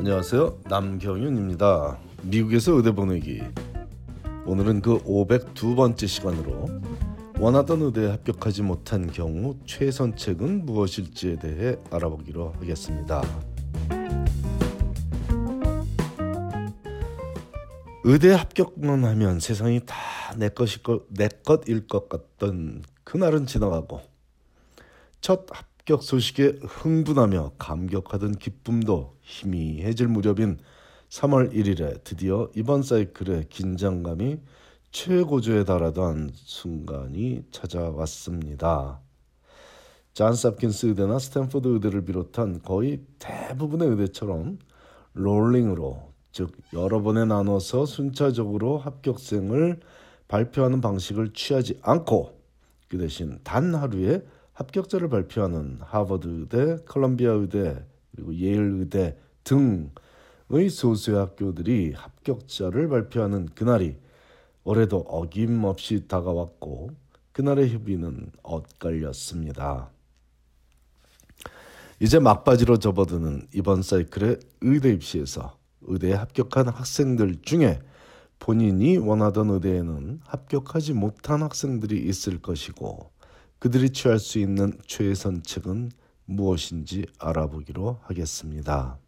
안녕하세요. 남경윤입니다. 미국에서 의대 보내기. 오늘은 그 502번째 시간으로 원하던 의대에 합격하지 못한 경우 최선책은 무엇일지에 대해 알아보기로 하겠습니다. 의대 합격만 하면 세상이 다 내 것일 것, 내 것일 것 같던 그날은 지나가고 첫 합격 소식에 흥분하며 감격하던 기쁨도 희미해질 무렵인 3월 1일에 드디어 이번 사이클의 긴장감이 최고조에 달하던 순간이 찾아왔습니다. 잔스 홉킨스 의대나 스탠포드 의대를 비롯한 거의 대부분의 의대처럼 rolling으로 즉 여러 번에 나눠서 순차적으로 합격생을 발표하는 방식을 취하지 않고 그 대신 단 하루에 합격자를 발표하는 하버드 의대, 컬럼비아 의대, 그리고 예일 의대 등의 소수의 학교들이 합격자를 발표하는 그날이 올해도 어김없이 다가왔고 그날의 협의는 엇갈렸습니다. 이제 막바지로 접어드는 이번 사이클의 의대 입시에서 의대에 합격한 학생들 중에 본인이 원하던 의대에는 합격하지 못한 학생들이 있을 것이고 그들이 취할 수 있는 최선책은 무엇인지 알아보기로 하겠습니다.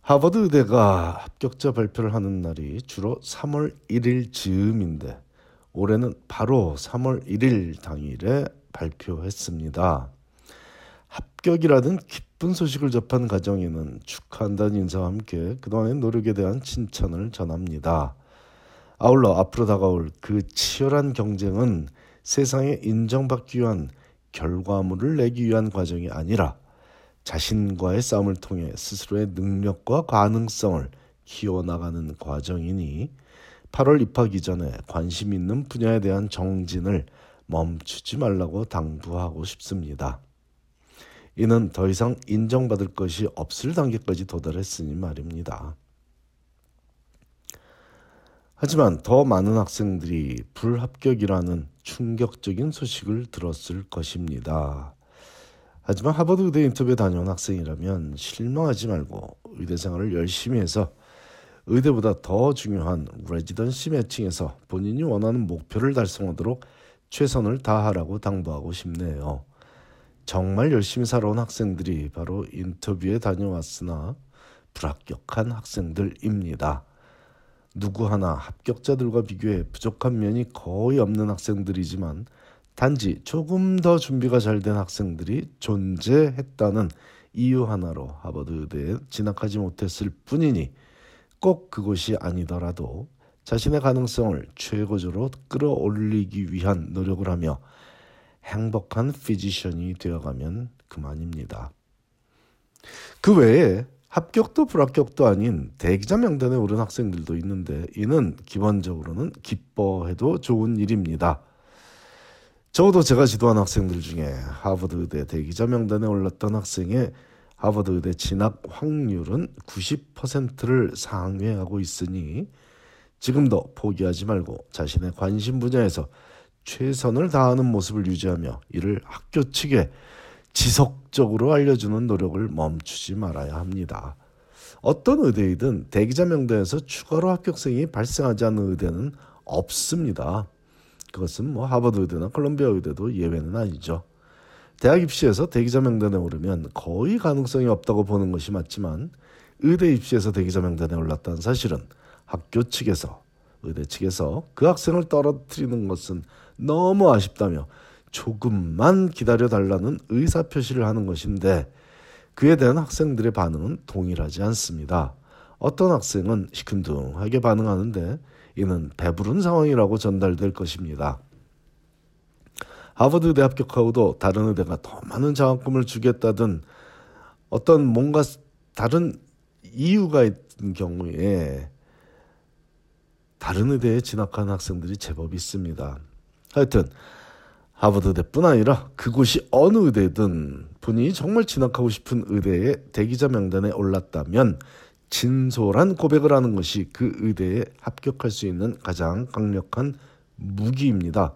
하버드 의대가 합격자 발표를 하는 날이 주로 3월 1일 즈음인데 올해는 바로 3월 1일 당일에 발표했습니다. 합격이라든 기쁜 소식을 접한 가정에는 축하한다는 인사와 함께 그동안의 노력에 대한 칭찬을 전합니다. 아울러 앞으로 다가올 그 치열한 경쟁은 세상에 인정받기 위한 결과물을 내기 위한 과정이 아니라 자신과의 싸움을 통해 스스로의 능력과 가능성을 키워나가는 과정이니 8월 입학 이 전에 관심 있는 분야에 대한 정진을 멈추지 말라고 당부하고 싶습니다. 이는 더 이상 인정받을 것이 없을 단계까지 도달했으니 말입니다. 하지만 더 많은 학생들이 불합격이라는 충격적인 소식을 들었을 것입니다. 하지만 하버드 의대 인터뷰에 다녀온 학생이라면 실망하지 말고 의대 생활을 열심히 해서 의대보다 더 중요한 레지던시 매칭에서 본인이 원하는 목표를 달성하도록 최선을 다하라고 당부하고 싶네요. 정말 열심히 살아온 학생들이 바로 인터뷰에 다녀왔으나 불합격한 학생들입니다. 누구 하나 합격자들과 비교해 부족한 면이 거의 없는 학생들이지만 단지 조금 더 준비가 잘 된 학생들이 존재했다는 이유 하나로 하버드 의대에 진학하지 못했을 뿐이니 꼭 그것이 아니더라도 자신의 가능성을 최고조로 끌어올리기 위한 노력을 하며 행복한 피지션이 되어가면 그만입니다. 그 외에 합격도 불합격도 아닌 대기자 명단에 오른 학생들도 있는데 이는 기본적으로는 기뻐해도 좋은 일입니다. 적어도 제가 지도한 학생들 중에 하버드 의대 대기자 명단에 올랐던 학생의 하버드 의대 진학 확률은 90%를 상회하고 있으니 지금도 포기하지 말고 자신의 관심 분야에서 최선을 다하는 모습을 유지하며 이를 학교 측에 지속적으로 알려주는 노력을 멈추지 말아야 합니다. 어떤 의대이든 대기자 명단에서 추가로 합격생이 발생하지 않는 의대는 없습니다. 그것은 뭐 하버드 의대나 콜롬비아 의대도 예외는 아니죠. 대학 입시에서 대기자 명단에 오르면 거의 가능성이 없다고 보는 것이 맞지만 의대 입시에서 대기자 명단에 올랐다는 사실은 학교 측에서 의대 측에서 그 학생을 떨어뜨리는 것은 너무 아쉽다며 조금만 기다려 달라는 의사 표시를 하는 것인데 그에 대한 학생들의 반응은 동일하지 않습니다. 어떤 학생은 시큰둥하게 반응하는데 이는 배부른 상황이라고 전달될 것입니다. 하버드 대 합격하고도 다른 의대가 더 많은 장학금을 주겠다든 어떤 뭔가 다른 이유가 있는 경우에 다른 의대에 진학한 학생들이 제법 있습니다. 하여튼 하버드대뿐 아니라 그곳이 어느 의대든 본인이 정말 진학하고 싶은 의대의 대기자 명단에 올랐다면 진솔한 고백을 하는 것이 그 의대에 합격할 수 있는 가장 강력한 무기입니다.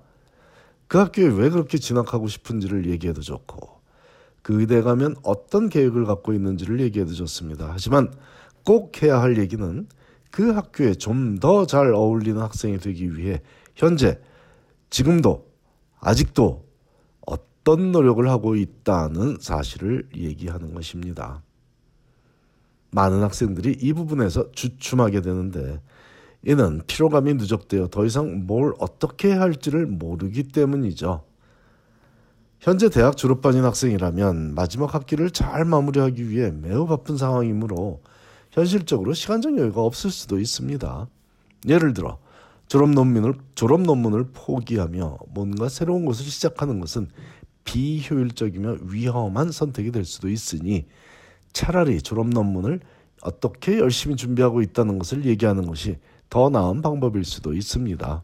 그 학교에 왜 그렇게 진학하고 싶은지를 얘기해도 좋고 그 의대 가면 어떤 계획을 갖고 있는지를 얘기해도 좋습니다. 하지만 꼭 해야 할 얘기는 그 학교에 좀 더 잘 어울리는 학생이 되기 위해 현재 지금도 아직도 어떤 노력을 하고 있다는 사실을 얘기하는 것입니다. 많은 학생들이 이 부분에서 주춤하게 되는데 이는 피로감이 누적되어 더 이상 뭘 어떻게 할지를 모르기 때문이죠. 현재 대학 졸업반인 학생이라면 마지막 학기를 잘 마무리하기 위해 매우 바쁜 상황이므로 현실적으로 시간적 여유가 없을 수도 있습니다. 예를 들어 졸업 논문을 졸업 논문을 포기하며 뭔가 새로운 것을 시작하는 것은 비효율적이며 위험한 선택이 될 수도 있으니 차라리 졸업 논문을 어떻게 열심히 준비하고 있다는 것을 얘기하는 것이 더 나은 방법일 수도 있습니다.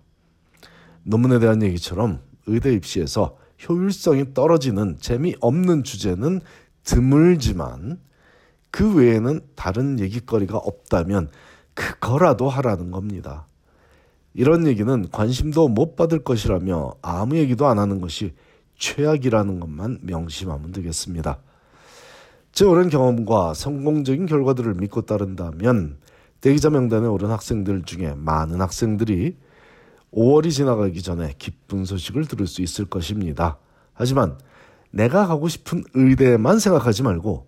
논문에 대한 얘기처럼 의대 입시에서 효율성이 떨어지는 재미없는 주제는 드물지만 그 외에는 다른 얘기거리가 없다면 그거라도 하라는 겁니다. 이런 얘기는 관심도 못 받을 것이라며 아무 얘기도 안 하는 것이 최악이라는 것만 명심하면 되겠습니다. 제 오랜 경험과 성공적인 결과들을 믿고 따른다면 대기자 명단에 오른 학생들 중에 많은 학생들이 5월이 지나가기 전에 기쁜 소식을 들을 수 있을 것입니다. 하지만 내가 가고 싶은 의대만 생각하지 말고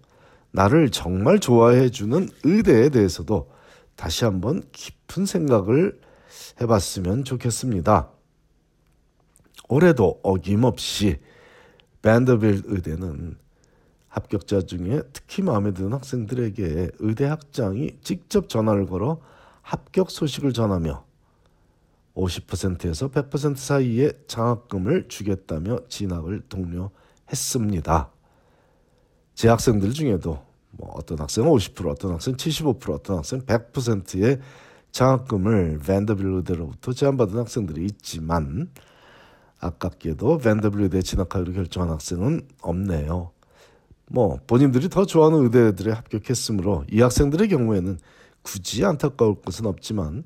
나를 정말 좋아해 주는 의대에 대해서도 다시 한번 깊은 생각을 해봤으면 좋겠습니다. 올해도 어김없이 밴더빌 의대는 합격자 중에 특히 마음에 드는 학생들에게 의대 학장이 직접 전화를 걸어 합격 소식을 전하며 50%에서 100% 사이의 장학금을 주겠다며 진학을 독려했습니다. 제 학생들 중에도 뭐 어떤 학생은 50%, 어떤 학생은 75%, 어떤 학생은 100%의 장학금을 밴더빌드로부터 제안받은 학생들이 있지만 아깝게도 밴더빌드에 진학하기로 결정한 학생은 없네요. 뭐 본인들이 더 좋아하는 의대들에 합격했으므로 이 학생들의 경우에는 굳이 안타까울 것은 없지만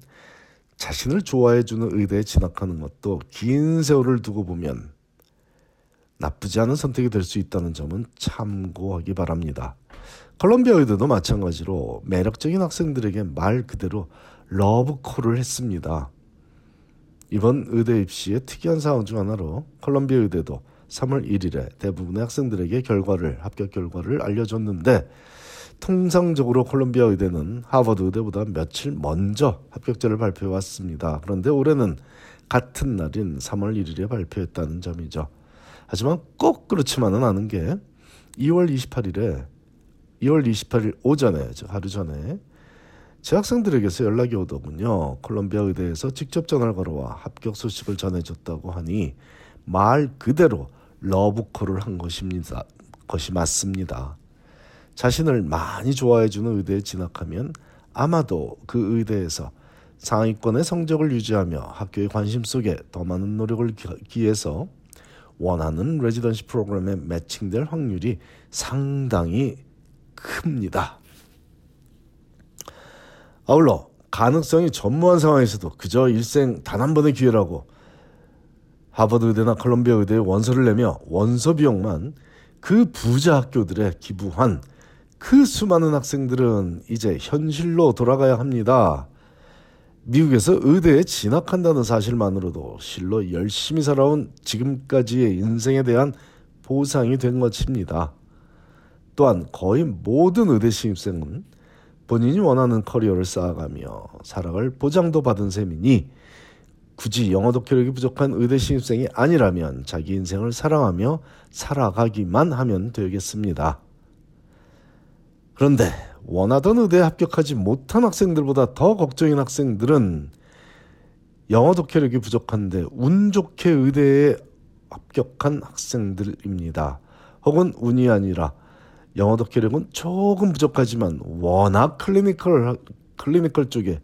자신을 좋아해 주는 의대에 진학하는 것도 긴 세월을 두고 보면 나쁘지 않은 선택이 될 수 있다는 점은 참고하기 바랍니다. 컬럼비아 의대도 마찬가지로 매력적인 학생들에게 말 그대로 러브콜을 했습니다. 이번 의대 입시의 특이한 상황 중 하나로 컬럼비아 의대도 3월 1일에 대부분의 학생들에게 결과를 합격 결과를 알려줬는데 통상적으로 콜롬비아 의대는 하버드 의대보다 며칠 먼저 합격자를 발표해 왔습니다. 그런데 올해는 같은 날인 3월 1일에 발표했다는 점이죠. 하지만 꼭 그렇지만은 않은 게 2월 28일에 2월 28일 오전에 하루 전에 제 학생들에게서 연락이 오더군요. 콜롬비아 의대에서 직접 전화를 걸어와 합격 소식을 전해줬다고 하니 말 그대로 러브콜을 한 것입니다. 것이 맞습니다. 자신을 많이 좋아해주는 의대에 진학하면 아마도 그 의대에서 상위권의 성적을 유지하며 학교의 관심 속에 더 많은 노력을 기해서 원하는 레지던시 프로그램에 매칭될 확률이 상당히 큽니다. 아울러 가능성이 전무한 상황에서도 그저 일생 단 한 번의 기회라고 하버드 의대나 컬럼비아 의대에 원서를 내며 원서 비용만 그 부자 학교들에 기부한 그 수많은 학생들은 이제 현실로 돌아가야 합니다. 미국에서 의대에 진학한다는 사실만으로도 실로 열심히 살아온 지금까지의 인생에 대한 보상이 된 것입니다. 또한 거의 모든 의대 신입생은 본인이 원하는 커리어를 쌓아가며 살아갈 보장도 받은 셈이니 굳이 영어 독해력이 부족한 의대 신입생이 아니라면 자기 인생을 사랑하며 살아가기만 하면 되겠습니다. 그런데 원하던 의대에 합격하지 못한 학생들보다 더 걱정인 학생들은 영어 독해력이 부족한데 운 좋게 의대에 합격한 학생들입니다. 혹은 운이 아니라 영어 독해력은 조금 부족하지만 워낙 clinical clinical 쪽에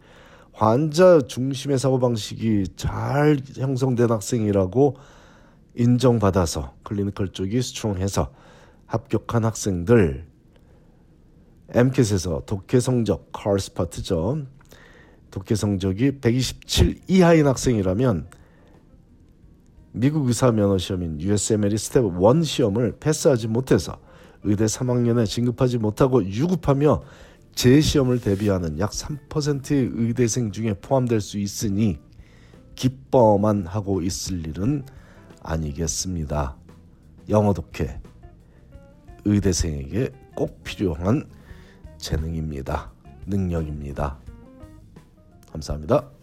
환자 중심의 사고방식이 잘 형성된 학생이라고 인정받아서 clinical 쪽이 strong해서 합격한 학생들 MCAT에서 독해 성적 CARS 파트죠. 독해 성적이 127 이하인 학생이라면 미국 의사 면허 시험인 USMLE Step 1 시험을 패스하지 못해서 의대 3학년에 진급하지 못하고 유급하며 재시험을 대비하는 약 3%의 의대생 중에 포함될 수 있으니 기뻐만 하고 있을 일은 아니겠습니다. 영어 독해 의대생에게 꼭 필요한 재능입니다. 능력입니다. 감사합니다.